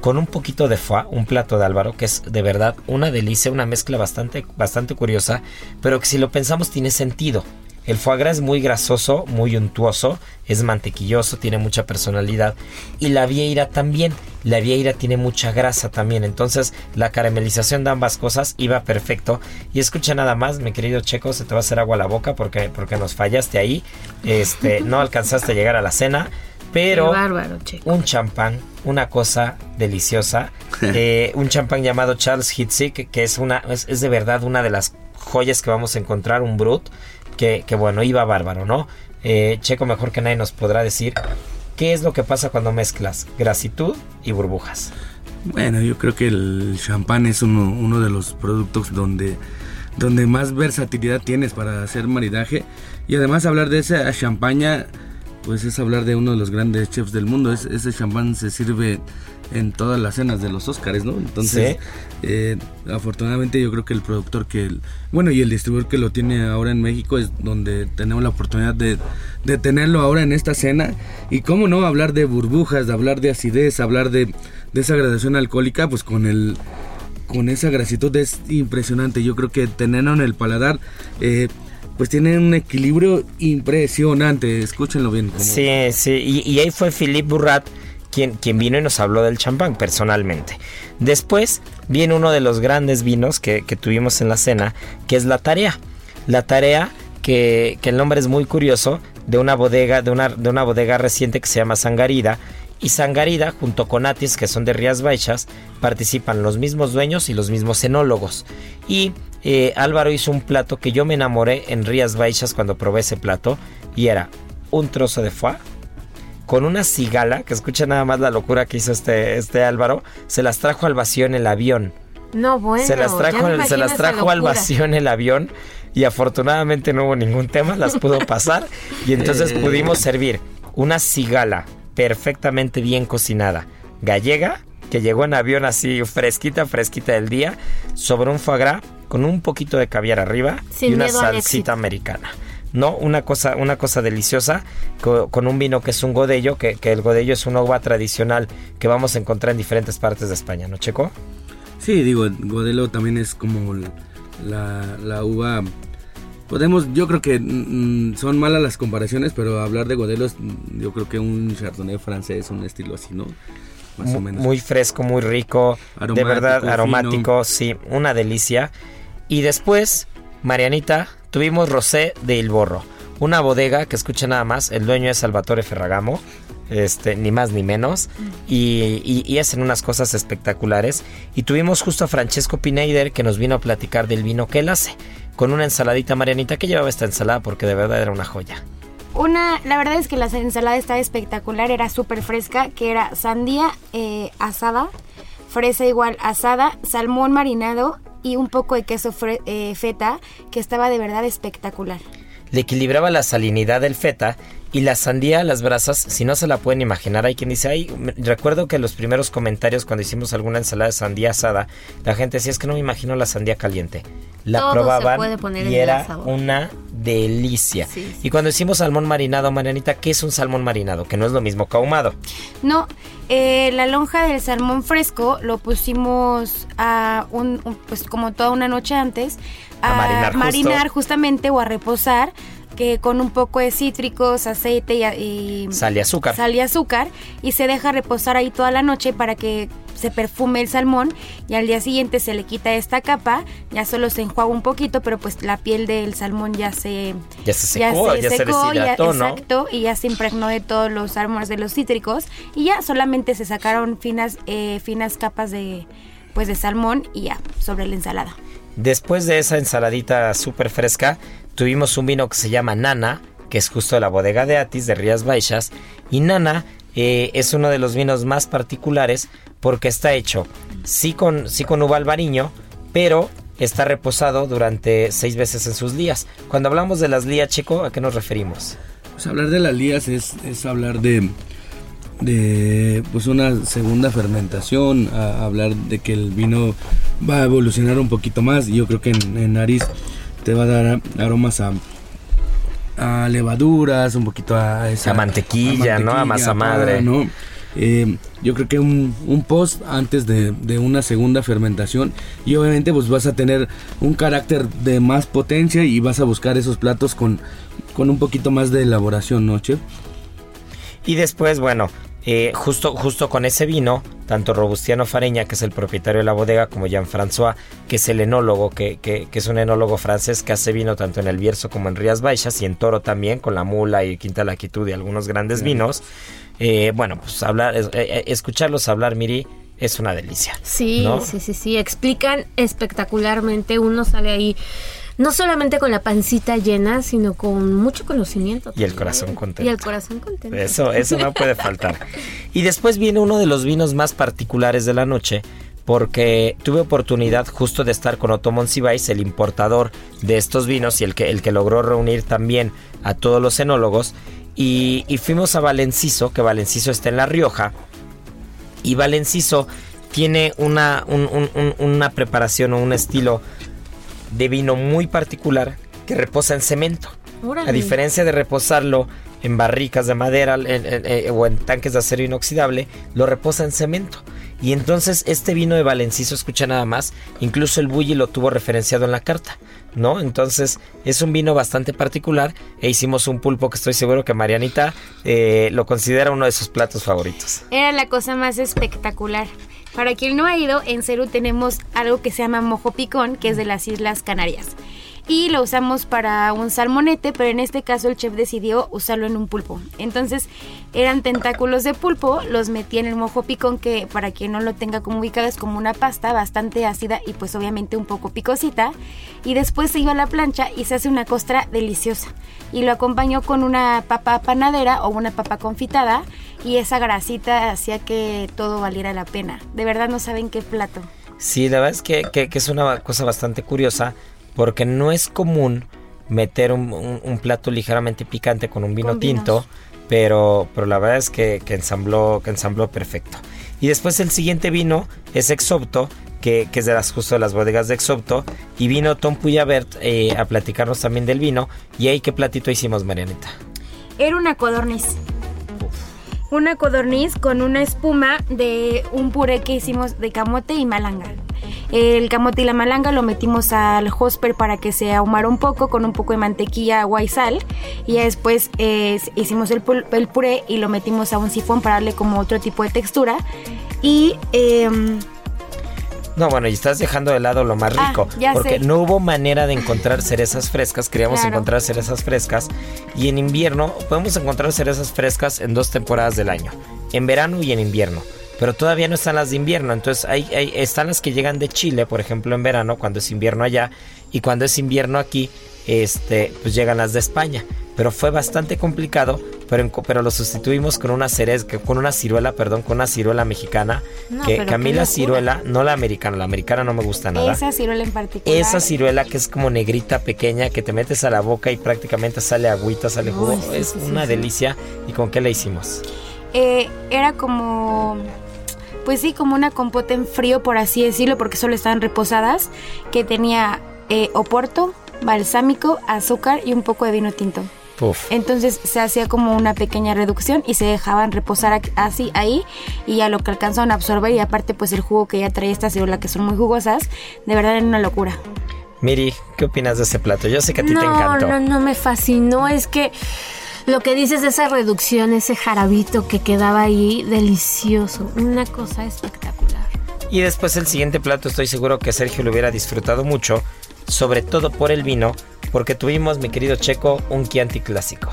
con un poquito de foie, un plato de Álvaro, que es de verdad una delicia, una mezcla bastante, bastante curiosa, pero que si lo pensamos tiene sentido. El foie gras es muy grasoso, muy untuoso, es mantequilloso, tiene mucha personalidad. Y la vieira también. La vieira tiene mucha grasa también. Entonces la caramelización de ambas cosas iba perfecto. Y escucha nada más, mi querido Checo, se te va a hacer agua a la boca porque, porque nos fallaste ahí. Este, *laughs* no alcanzaste a llegar a la cena. Pero bárbaro, un champán, una cosa deliciosa. *laughs* Eh, un champán llamado Charles Hitzig, que es una, es, es de verdad una de las joyas que vamos a encontrar, un brut, que, que bueno, iba bárbaro, ¿no? Eh, Checo mejor que nadie nos podrá decir qué es lo que pasa cuando mezclas grasitud y burbujas. Bueno, yo creo que el champán es uno, uno de los productos donde, donde más versatilidad tienes para hacer maridaje. Y además hablar de esa champaña, pues es hablar de uno de los grandes chefs del mundo. Es- ese champán se sirve en todas las cenas de los Óscares, ¿no? Entonces, eh, afortunadamente yo creo que el productor que, el- bueno, y el distribuidor que lo tiene ahora en México es donde tenemos la oportunidad de, de tenerlo ahora en esta cena. Y cómo no, hablar de burbujas, de hablar de acidez, hablar de, de esa gradación alcohólica, pues con el con esa grasitud es impresionante. Yo creo que tenerlo en el paladar, eh, pues tiene un equilibrio impresionante. Escúchenlo bien. Sí, sí, y, y ahí fue Philippe Burrat quien, quien vino y nos habló del champán personalmente. Después viene uno de los grandes vinos que, que tuvimos en la cena, que es la tarea. La tarea que, que el nombre es muy curioso, de una bodega, de una, de una bodega reciente que se llama Sangarida. Y Sangarida, junto con Atis, que son de Rías Baixas, participan los mismos dueños y los mismos enólogos. Y eh, Álvaro hizo un plato que yo me enamoré en Rías Baixas cuando probé ese plato. Y era un trozo de foie con una cigala, que escucha nada más la locura que hizo este, este Álvaro, se las trajo al vacío en el avión. No, bueno. se las ya trajo, me se las esa trajo al vacío en el avión y afortunadamente no hubo ningún tema, las pudo pasar y entonces pudimos servir una cigala perfectamente bien cocinada, gallega, que llegó en avión así fresquita, fresquita del día, sobre un foie gras con un poquito de caviar arriba Sin y una salsita americana. No, una cosa, una cosa deliciosa co- con, un vino que es un godello, que, que el godello es una uva tradicional que vamos a encontrar en diferentes partes de España, ¿no, Checo? Sí, digo, Godelo también es como la, la uva. Podemos, yo creo que mm, son malas las comparaciones, pero hablar de Godelo es, mm, yo creo que un Chardonnay francés, un estilo así, ¿no? Más o Mu- menos. Muy fresco, muy rico, de Aromático, verdad fino. aromático, sí, una delicia. Y después, Marianita, tuvimos Rosé de Il Borro, una bodega que escucha nada más, el dueño es Salvatore Ferragamo, este, ni más ni menos, y, y- y hacen unas cosas espectaculares. Y tuvimos justo a Francesco Pineider que nos vino a platicar del vino que él hace, con una ensaladita Marianita que llevaba esta ensalada porque de verdad era una joya. Una, la verdad es que la ensalada estaba espectacular, era súper fresca, que era sandía eh, asada, fresa igual asada, salmón marinado y un poco de queso eh, feta, que estaba de verdad espectacular. le equilibraba la salinidad del feta y la sandía a las brasas, si no se la pueden imaginar, hay quien dice, ay, recuerdo que los primeros comentarios cuando hicimos alguna ensalada de sandía asada, la gente decía, es que no me imagino la sandía caliente. La Todo se probaban puede poner y era una delicia. Sí, sí. Y cuando hicimos salmón marinado, Marianita, ¿qué es un salmón marinado? Que no es lo mismo que ahumado. No, eh, la lonja del salmón fresco lo pusimos a un, un- pues como toda una noche antes A marinar justamente o a reposar que con un poco de cítricos, aceite y, Sal y azúcar. sal y azúcar y se deja reposar ahí toda la noche para que se perfume el salmón y al día siguiente se le quita esta capa, ya solo se enjuaga un poquito, pero pues la piel del salmón ya se Ya se secó, ya se deshidrató, ¿no? exacto, y ya se impregnó de todos los árboles de los cítricos y ya solamente se sacaron finas eh, finas capas de pues de salmón y ya sobre la ensalada. Después de esa ensaladita súper fresca, tuvimos un vino que se llama Nana, que es justo de la bodega de Atis de Rías Baixas. Y Nana eh, es uno de los vinos más particulares porque está hecho sí con, sí con uva albariño, pero está reposado durante seis veces en sus lías. Cuando hablamos de las lías, Chico, ¿a qué nos referimos? Pues hablar de las lías es, es hablar de, de pues una segunda fermentación, a- hablar de que el vino va a evolucionar un poquito más. Yo creo que en, en nariz te va a dar aromas a, a levaduras, un poquito a esa A mantequilla, ¿no? A masa madre. ¿no? Eh, yo creo que un, un post antes de, de una segunda fermentación y obviamente pues vas a tener un carácter de más potencia y vas a buscar esos platos con, con un poquito más de elaboración, ¿no, chef? Y después, bueno, eh, justo, justo con ese vino, tanto Robustiano Fareña, que es el propietario de la bodega, como Jean-François, que es el enólogo, que, que- que es un enólogo francés que hace vino tanto en el Bierzo como en Rías Baixas y en Toro también, con la Mula y Quinta La Quitud y algunos grandes vinos. Eh, bueno, pues hablar, eh, eh, escucharlos hablar, Miri, es una delicia. Sí, ¿no? sí, sí, sí. Explican espectacularmente. Uno sale ahí no solamente con la pancita llena, sino con mucho conocimiento. Y el corazón contento. Y el corazón contento. Eso, eso no puede faltar. Y después viene uno de los vinos más particulares de la noche, porque tuve oportunidad justo de estar con Otto Monsiváis, el importador de estos vinos y el que, el que logró reunir también a todos los enólogos. Y, y fuimos a Valenciso, que Valenciso está en La Rioja. Y Valenciso tiene una, un- un- un- una preparación o un estilo de vino muy particular que reposa en cemento. Órale. A diferencia de reposarlo en barricas de madera en- en- eh, o en tanques de acero inoxidable, lo reposa en cemento. Y entonces este vino de Valenciso, escucha nada más, incluso el Bulli lo tuvo referenciado en la carta, ¿no? Entonces es un vino bastante particular e hicimos un pulpo que estoy seguro que Marianita eh, lo considera uno de sus platos favoritos. Era la cosa más espectacular. Para quien no ha ido, en Ceru tenemos algo que se llama mojo picón, que es de las Islas Canarias. Y lo usamos para un salmonete, pero en este caso el chef decidió usarlo en un pulpo. Entonces eran tentáculos de pulpo, los metí en el mojo picón, que para quien no lo tenga como ubicado es como una pasta bastante ácida y pues obviamente un poco picosita. Y después se iba a la plancha y se hace una costra deliciosa. Y lo acompañó con una papa panadera o una papa confitada y esa grasita hacía que todo valiera la pena. De verdad no saben qué plato. Sí, la verdad es que, que- que es una cosa bastante curiosa porque no es común meter un, un- un plato ligeramente picante con un vino tinto, pero, pero la verdad es que, que ensambló, que ensambló perfecto. Y después el siguiente vino es Exopto, que, que es de las justo de las bodegas de Exopto, y vino Tom Puyabert eh, a platicarnos también del vino. Y ahí qué platito hicimos, Marianita. Era una codorniz. Una codorniz con una espuma de un puré que hicimos de camote y malanga. El camote y la malanga lo metimos al hosper para que se ahumara un poco con un poco de mantequilla, agua y sal. Y ya después eh, hicimos el, puré y lo metimos a un sifón para darle como otro tipo de textura. Y em, No, bueno, y estás dejando de lado lo más Ah, rico. ya porque sé. no hubo manera de encontrar cerezas frescas. Queríamos Claro. encontrar cerezas frescas. Y en invierno podemos encontrar cerezas frescas en dos temporadas del año. En verano y en invierno. Pero todavía no están las de invierno. Entonces hay, hay- están las que llegan de Chile, por ejemplo, en verano, cuando es invierno allá. Y cuando es invierno aquí, este, pues llegan las de España. Pero fue bastante complicado. Pero, en pero lo sustituimos con una cereza, que- con una ciruela, perdón, con una ciruela mexicana. No, que pero que a mí qué la locura. ciruela, no la americana, la americana no me gusta nada. esa ciruela en particular. Esa ciruela que es como negrita pequeña que te metes a la boca y prácticamente sale agüita, sale jugo. Sí, es sí, una sí. delicia. ¿Y con qué la hicimos? Eh, era como, pues sí, como una compota en frío, por así decirlo, porque solo estaban reposadas, que tenía eh, oporto, balsámico, azúcar y un poco de vino tinto. Puf. Entonces se hacía como una pequeña reducción y se dejaban reposar así ahí y ya lo que alcanzaban a absorber y aparte pues el jugo que ya traía esta ciruela que son muy jugosas, de verdad era una locura. Miri, ¿qué opinas de ese plato? Yo sé que a ti te no, encantó. no, no me fascinó. Es que lo que dices de esa reducción, ese jarabito que quedaba ahí, delicioso. Una cosa espectacular. Y después el siguiente plato estoy seguro que Sergio lo hubiera disfrutado mucho, sobre todo por el vino, porque tuvimos, mi querido Checo, un Chianti clásico.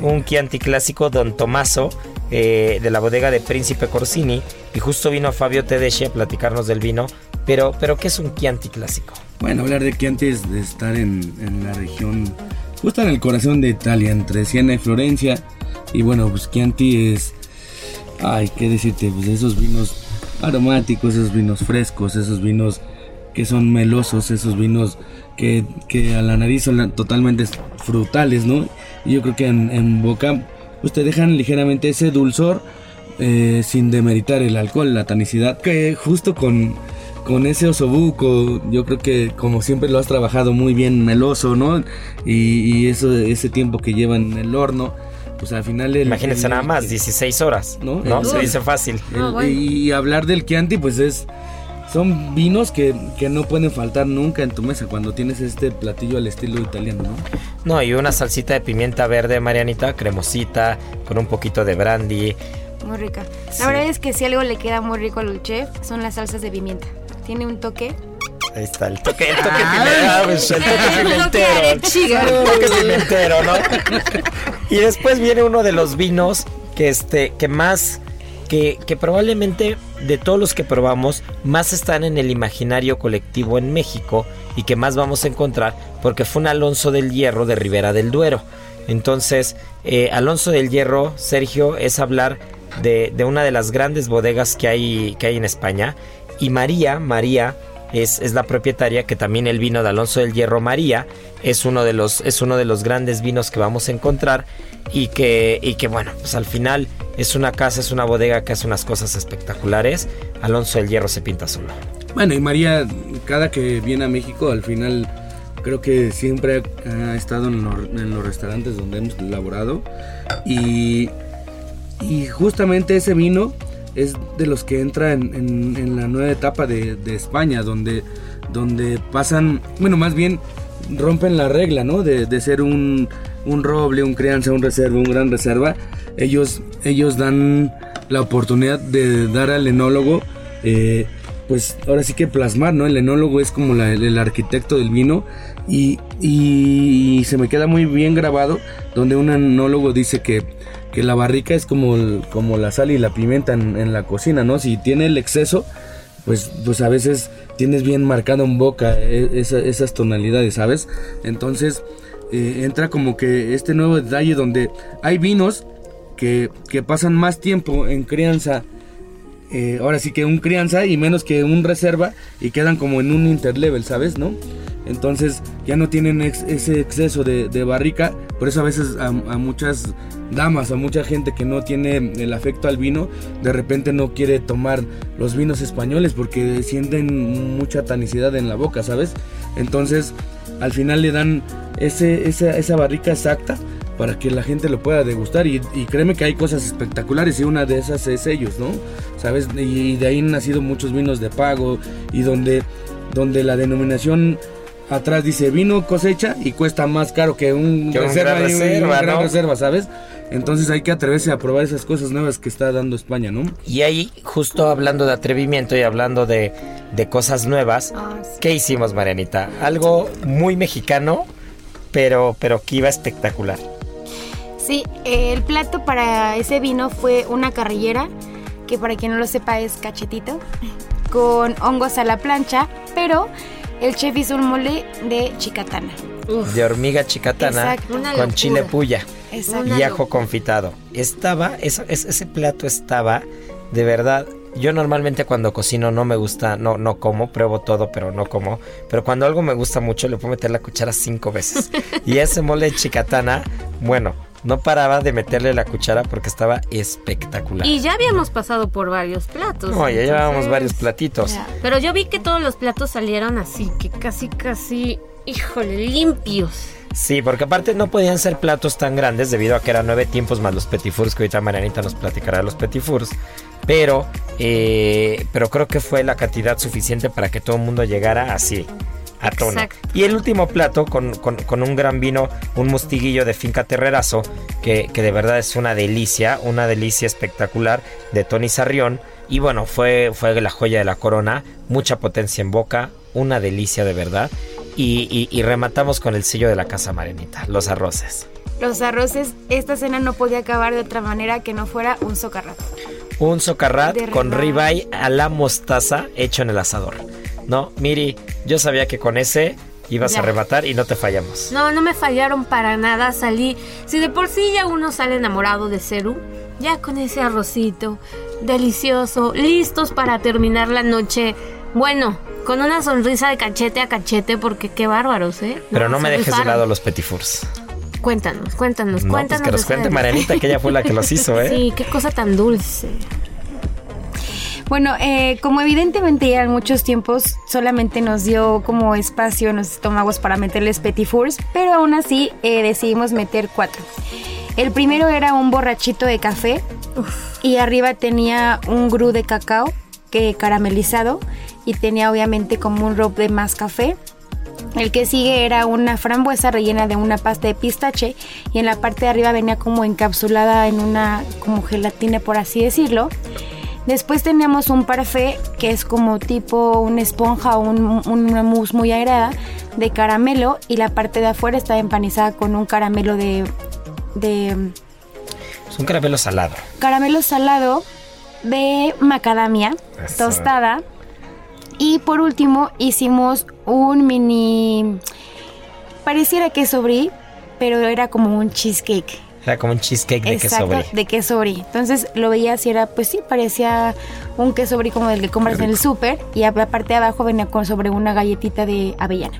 Un Chianti clásico Don Tomaso eh, de la bodega de Príncipe Corsini y justo vino Fabio Tedeschi a platicarnos del vino, pero, pero ¿qué es un Chianti clásico? Bueno, hablar de Chianti es de estar en, en la región, justo en el corazón de Italia, entre Siena y Florencia. Y bueno, pues Chianti es, ay, qué decirte, pues esos vinos aromáticos, esos vinos frescos, esos vinos que son melosos, esos vinos que, que a la nariz son totalmente frutales, ¿no? Y yo creo que en, en boca, pues te dejan ligeramente ese dulzor eh, sin demeritar el alcohol, la tanicidad, que justo con, con ese osobuco, yo creo que como siempre lo has trabajado muy bien meloso, ¿no? Y, y eso, ese tiempo que lleva en el horno, pues al final... El, Imagínense el- nada más, 16 horas, ¿No? ¿no? El- Se dice fácil. el- Ah, bueno. Y hablar del Chianti, pues es... Son vinos que, que no pueden faltar nunca en tu mesa cuando tienes este platillo al estilo italiano, ¿no? No, y una salsita de pimienta verde, Marianita, cremosita, con un poquito de brandy. Muy rica. La Sí. verdad es que si algo le queda muy rico al chef son las salsas de pimienta. Tiene un toque. Ahí está, el toque, el toque pimentero, pues, el toque pimentero. El toque pimentero, ¿no? *laughs* Y después viene uno de los vinos que este, que más, que, que probablemente de todos los que probamos, más están en el imaginario colectivo en México, y que más vamos a encontrar porque fue un Alonso del Hierro de Ribera del Duero. Entonces, eh, Alonso del Hierro, Sergio, es hablar de, de, una de las grandes bodegas que hay, que hay en España. Y María, María es, es, la propietaria, que también el vino de Alonso del Hierro María es uno de los, es uno de los grandes vinos que vamos a encontrar. Y que, y que bueno, pues al final es una casa, es una bodega que hace unas cosas espectaculares. Alonso del Hierro se pinta solo. Bueno, y María, cada que viene a México, al final creo que siempre ha estado en los, restaurantes donde hemos elaborado. Y, y, justamente ese vino es de los que entra en, la nueva etapa de, España, donde, donde pasan, bueno, más bien rompen la regla, ¿no? De, ser un, un, roble, un crianza, un reserva, un gran reserva. Ellos, ellos dan la oportunidad de dar al enólogo eh, pues ahora sí que plasmar, ¿no? El enólogo es como el arquitecto del vino y, y, se me queda muy bien grabado donde un enólogo dice que, que la barrica es como, como la sal y la pimienta en, la cocina, ¿no? Si tiene el exceso, pues, pues a veces tienes bien marcado en boca esa, esas tonalidades, ¿sabes? Entonces eh, entra como que este nuevo detalle donde hay vinos que, que pasan más tiempo en crianza eh, ahora sí que un crianza y menos que un reserva y quedan como en un interlevel, ¿sabes? ¿No? Entonces ya no tienen ese exceso de, barrica, por eso a veces a, muchas damas, a mucha gente que no tiene el afecto al vino, de repente no quiere tomar los vinos españoles porque sienten mucha tanicidad en la boca, ¿sabes? Entonces al final le dan ese, esa, esa barrica exacta para que la gente lo pueda degustar y, y, créeme que hay cosas espectaculares y una de esas es ellos, ¿no? ¿Sabes? Y, y, de ahí han nacido muchos vinos de pago y donde, donde la denominación atrás dice vino cosecha y cuesta más caro que un que reserva, un gran reserva, un gran ¿no? reserva, ¿sabes? Entonces hay que atreverse a probar esas cosas nuevas que está dando España, ¿no? Y ahí, justo hablando de atrevimiento y hablando de, de cosas nuevas, Ah, sí. ¿qué hicimos, Marianita? Algo muy mexicano, pero, pero que iba espectacular. Sí, el plato para ese vino fue una carrillera, que para quien no lo sepa es cachetito, *laughs* con hongos a la plancha, pero el chef hizo un mole de chicatana. Uf. De hormiga chicatana Exacto. con chile puya Exacto. y ajo confitado. Estaba, eso, ese plato estaba, de verdad, yo normalmente cuando cocino no me gusta, no, no como, pruebo todo, pero no como. Pero cuando algo me gusta mucho, le puedo meter la cuchara cinco veces. *laughs* y ese mole de chicatana, bueno, no paraba de meterle la cuchara porque estaba espectacular. Y ya habíamos pasado por varios platos. No, ya llevábamos varios platitos. Ya. Pero yo vi que todos los platos salieron así, que casi, casi, híjole, limpios. Sí, porque aparte no podían ser platos tan grandes debido a que eran nueve tiempos más los petit fours, que ahorita Marianita nos platicará de los petit fours. Pero, eh, pero creo que fue la cantidad suficiente para que todo el mundo llegara así, a tono. Exacto. Y el último plato con, con, con, un gran vino, un mostiguillo de finca Terrerazo, que, que de verdad es una delicia, una delicia espectacular de Tony Sarrión. Y bueno, fue, fue la joya de la corona, mucha potencia en boca, una delicia de verdad. Y, y, y, rematamos con el sello de la casa Marenita, los arroces. Los arroces, esta cena no podía acabar de otra manera que no fuera un socarrat. Un socarrat con ribeye a la mostaza hecho en el asador. No, Miri, yo sabía que con ese ibas ya. a rematar y no te fallamos. No, no me fallaron para nada, salí. Si de por sí ya uno sale enamorado de Ceru, ya con ese arrocito delicioso, listos para terminar la noche. Bueno, con una sonrisa de cachete a cachete, porque qué bárbaros, ¿eh? Pero no, me dejes rifaron. de lado los petit fours. Cuéntanos, cuéntanos, no, cuéntanos. Pues que nos cuente Marianita, que ella fue la que los hizo, ¿eh? Sí, qué cosa tan dulce. Bueno, eh, como evidentemente ya en muchos tiempos solamente nos dio como espacio en los estómagos para meterles petit fours, pero aún así eh, decidimos meter cuatro. El primero era un borrachito de café y arriba tenía un gru de cacao que caramelizado y tenía obviamente como un rope de más café. El que sigue era una frambuesa rellena de una pasta de pistache y en la parte de arriba venía como encapsulada en una como gelatina por así decirlo. Después teníamos un parfait que es como tipo una esponja o un, una mousse muy airada de caramelo y la parte de afuera está empanizada con un caramelo de, de es un caramelo salado. Caramelo salado de macadamia Eso. tostada Y por último hicimos un mini... Pareciera queso brie, pero era como un cheesecake. Era como un cheesecake de queso brie. de queso brie. Entonces lo veías y era, pues sí, parecía un queso brie como el que compras en el súper. Y a- la parte de abajo venía con sobre una galletita de avellana.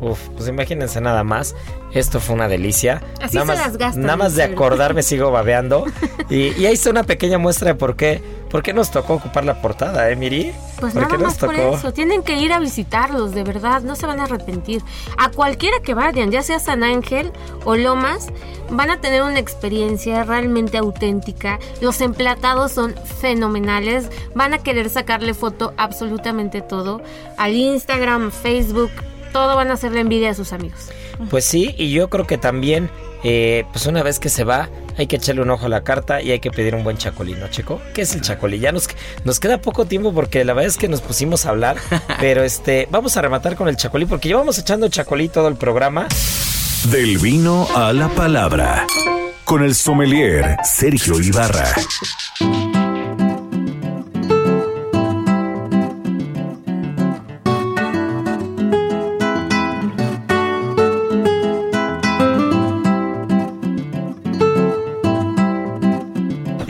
Uf, pues imagínense nada más. Esto fue una delicia. Así nada se más, las gastan, Nada más de acordarme *laughs* sigo babeando. y, y ahí está una pequeña muestra de por qué, por qué nos tocó ocupar la portada, ¿eh, Miri? Pues ¿Por nada qué nos más por tocó? eso. Tienen que ir a visitarlos, de verdad. No se van a arrepentir. A cualquiera que vayan, ya sea San Ángel o Lomas, van a tener una experiencia realmente auténtica. Los emplatados son fenomenales. Van a querer sacarle foto absolutamente todo. Al Instagram, Facebook, todo van a hacerle envidia a sus amigos. Pues sí, y yo creo que también, eh, pues una vez que se va, hay que echarle un ojo a la carta y hay que pedir un buen chacolí, ¿no, Checo? ¿Qué es el chacolí? Ya nos, nos queda poco tiempo porque la verdad es que nos pusimos a hablar, *laughs* pero este, vamos a rematar con el chacolí porque llevamos echando chacolí todo el programa. Del vino a la palabra. Con el sommelier Sergio Ibarra.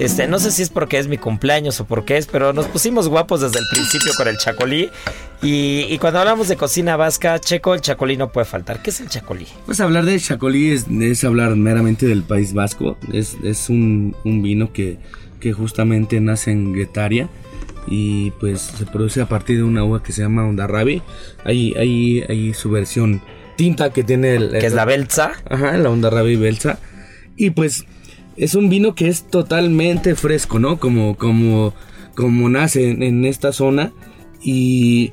Este, no sé si es porque es mi cumpleaños o por qué es, pero nos pusimos guapos desde el principio con el chacolí. Y, y cuando hablamos de cocina vasca, Checo, el chacolí no puede faltar. ¿Qué es el chacolí? Pues hablar de Chacolí es, es hablar meramente del País Vasco. Es, es un, un vino que, que justamente nace en Guetaria y pues se produce a partir de una uva que se llama Ondarrabi. Hay, hay, hay su versión tinta que tiene el... Que es la Belza. Ajá, la Ondarrabi Belsa. Y pues es un vino que es totalmente fresco, ¿no? Como, como, como nace en, esta zona. Y,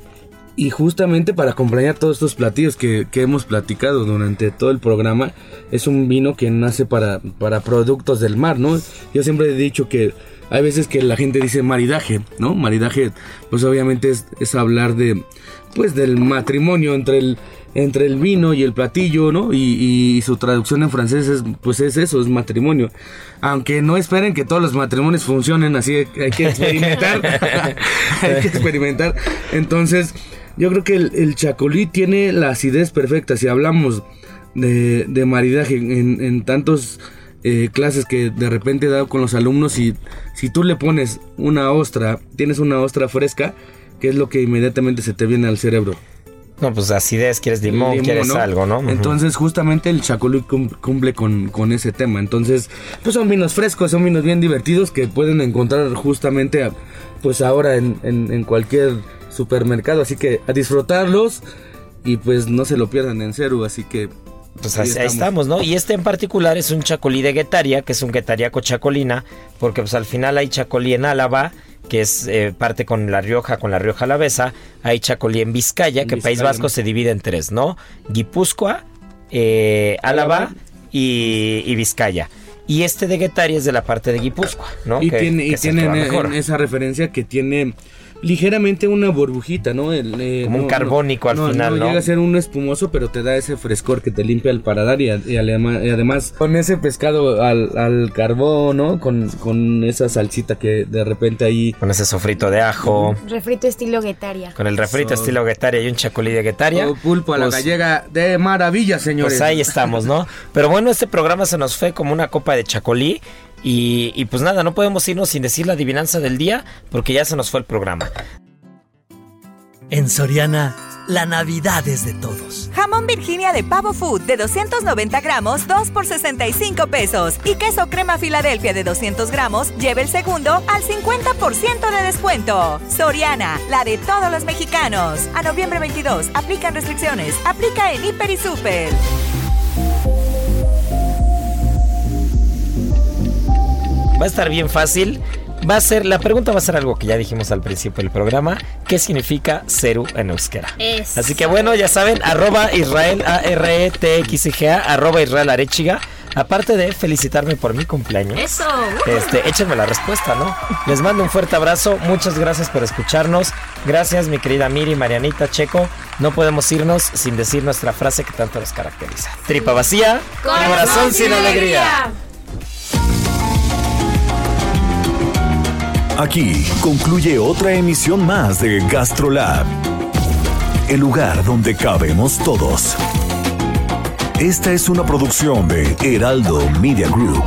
y justamente para acompañar todos estos platillos que, que hemos platicado durante todo el programa, es un vino que nace para, para productos del mar, ¿no? Yo siempre he dicho que hay veces que la gente dice maridaje, ¿no? Maridaje, pues obviamente es, es hablar de, pues del matrimonio entre el, entre el vino y el platillo, ¿no? Y, y su traducción en francés es, pues es eso, es matrimonio. Aunque no esperen que todos los matrimonios funcionen así, hay que *laughs* experimentar. *laughs* hay que experimentar. Entonces, yo creo que el, el chacolí tiene la acidez perfecta. Si hablamos de, de maridaje en, en tantos eh, clases que de repente he dado con los alumnos y si tú le pones una ostra, tienes una ostra fresca, ¿qué es lo que inmediatamente se te viene al cerebro? No, pues acidez, quieres limón, Limón, quieres ¿no? algo, ¿no? Entonces, justamente el chacolí cum- cumple con, con ese tema. Entonces, pues son vinos frescos, son vinos bien divertidos que pueden encontrar justamente, a- pues ahora en, en- en cualquier supermercado. Así que a disfrutarlos y pues no se lo pierdan en cero. Así que Pues ahí, ahí estamos, ¿no? Y este en particular es un chacolí de Guetaria, que es un guetariaco chacolina, porque pues al final hay chacolí en Álava, que es eh, parte con La Rioja, con La Rioja Alavesa, hay chacolí en Vizcaya, que En País Vizcaya, Vasco ¿no? se divide en tres, ¿no? Guipúzcoa, eh, Álava y, y Vizcaya. Y este de Guetaria es de la parte de Guipúzcoa, ¿no? Y Que- tiene, que y tiene en, en esa referencia que tiene ligeramente una burbujita, ¿no? El, eh, Como un no- carbónico al final, ¿no? llega a ser un espumoso, pero te da ese frescor que te limpia el paladar y, además con ese pescado al, al carbón, ¿no? Con, con esa salsita que de repente ahí... Con ese sofrito de ajo, Refrito estilo guetaria. con el refrito So- estilo Guetaria y un chacolí de Guetaria. Pulpo a la Pues- gallega de maravilla, señores. Pues ahí estamos, ¿no? Pero bueno, este programa se nos fue como una copa de chacolí. Y, y pues nada, no podemos irnos sin decir la adivinanza del día porque ya se nos fue el programa. En Soriana, la Navidad es de todos. Jamón Virginia de pavo food de 290 gramos, 2 por 65 pesos. Y queso crema Filadelfia de 200 gramos, lleve el segundo al 50% de descuento. Soriana, la de todos los mexicanos. A noviembre 22, aplican restricciones. Aplica en Hiper y Super. Va a estar bien fácil. Va a ser, la pregunta va a ser algo que ya dijimos al principio del programa. ¿Qué significa Ceru en euskera? Eso. Así que bueno, ya saben, arroba Israel A-R-E-T-X-I-G-A, arroba Israel Arechiga. Aparte de felicitarme por mi cumpleaños. Eso. Este, échenme la respuesta, ¿no? Les mando un fuerte abrazo, muchas gracias por escucharnos. Gracias, mi querida Miri, Marianita, Checo. No podemos irnos sin decir nuestra frase que tanto nos caracteriza. Tripa vacía, corazón sin alegría. Aquí concluye otra emisión más de GastroLab, el lugar donde cabemos todos. Esta es una producción de Heraldo Media Group.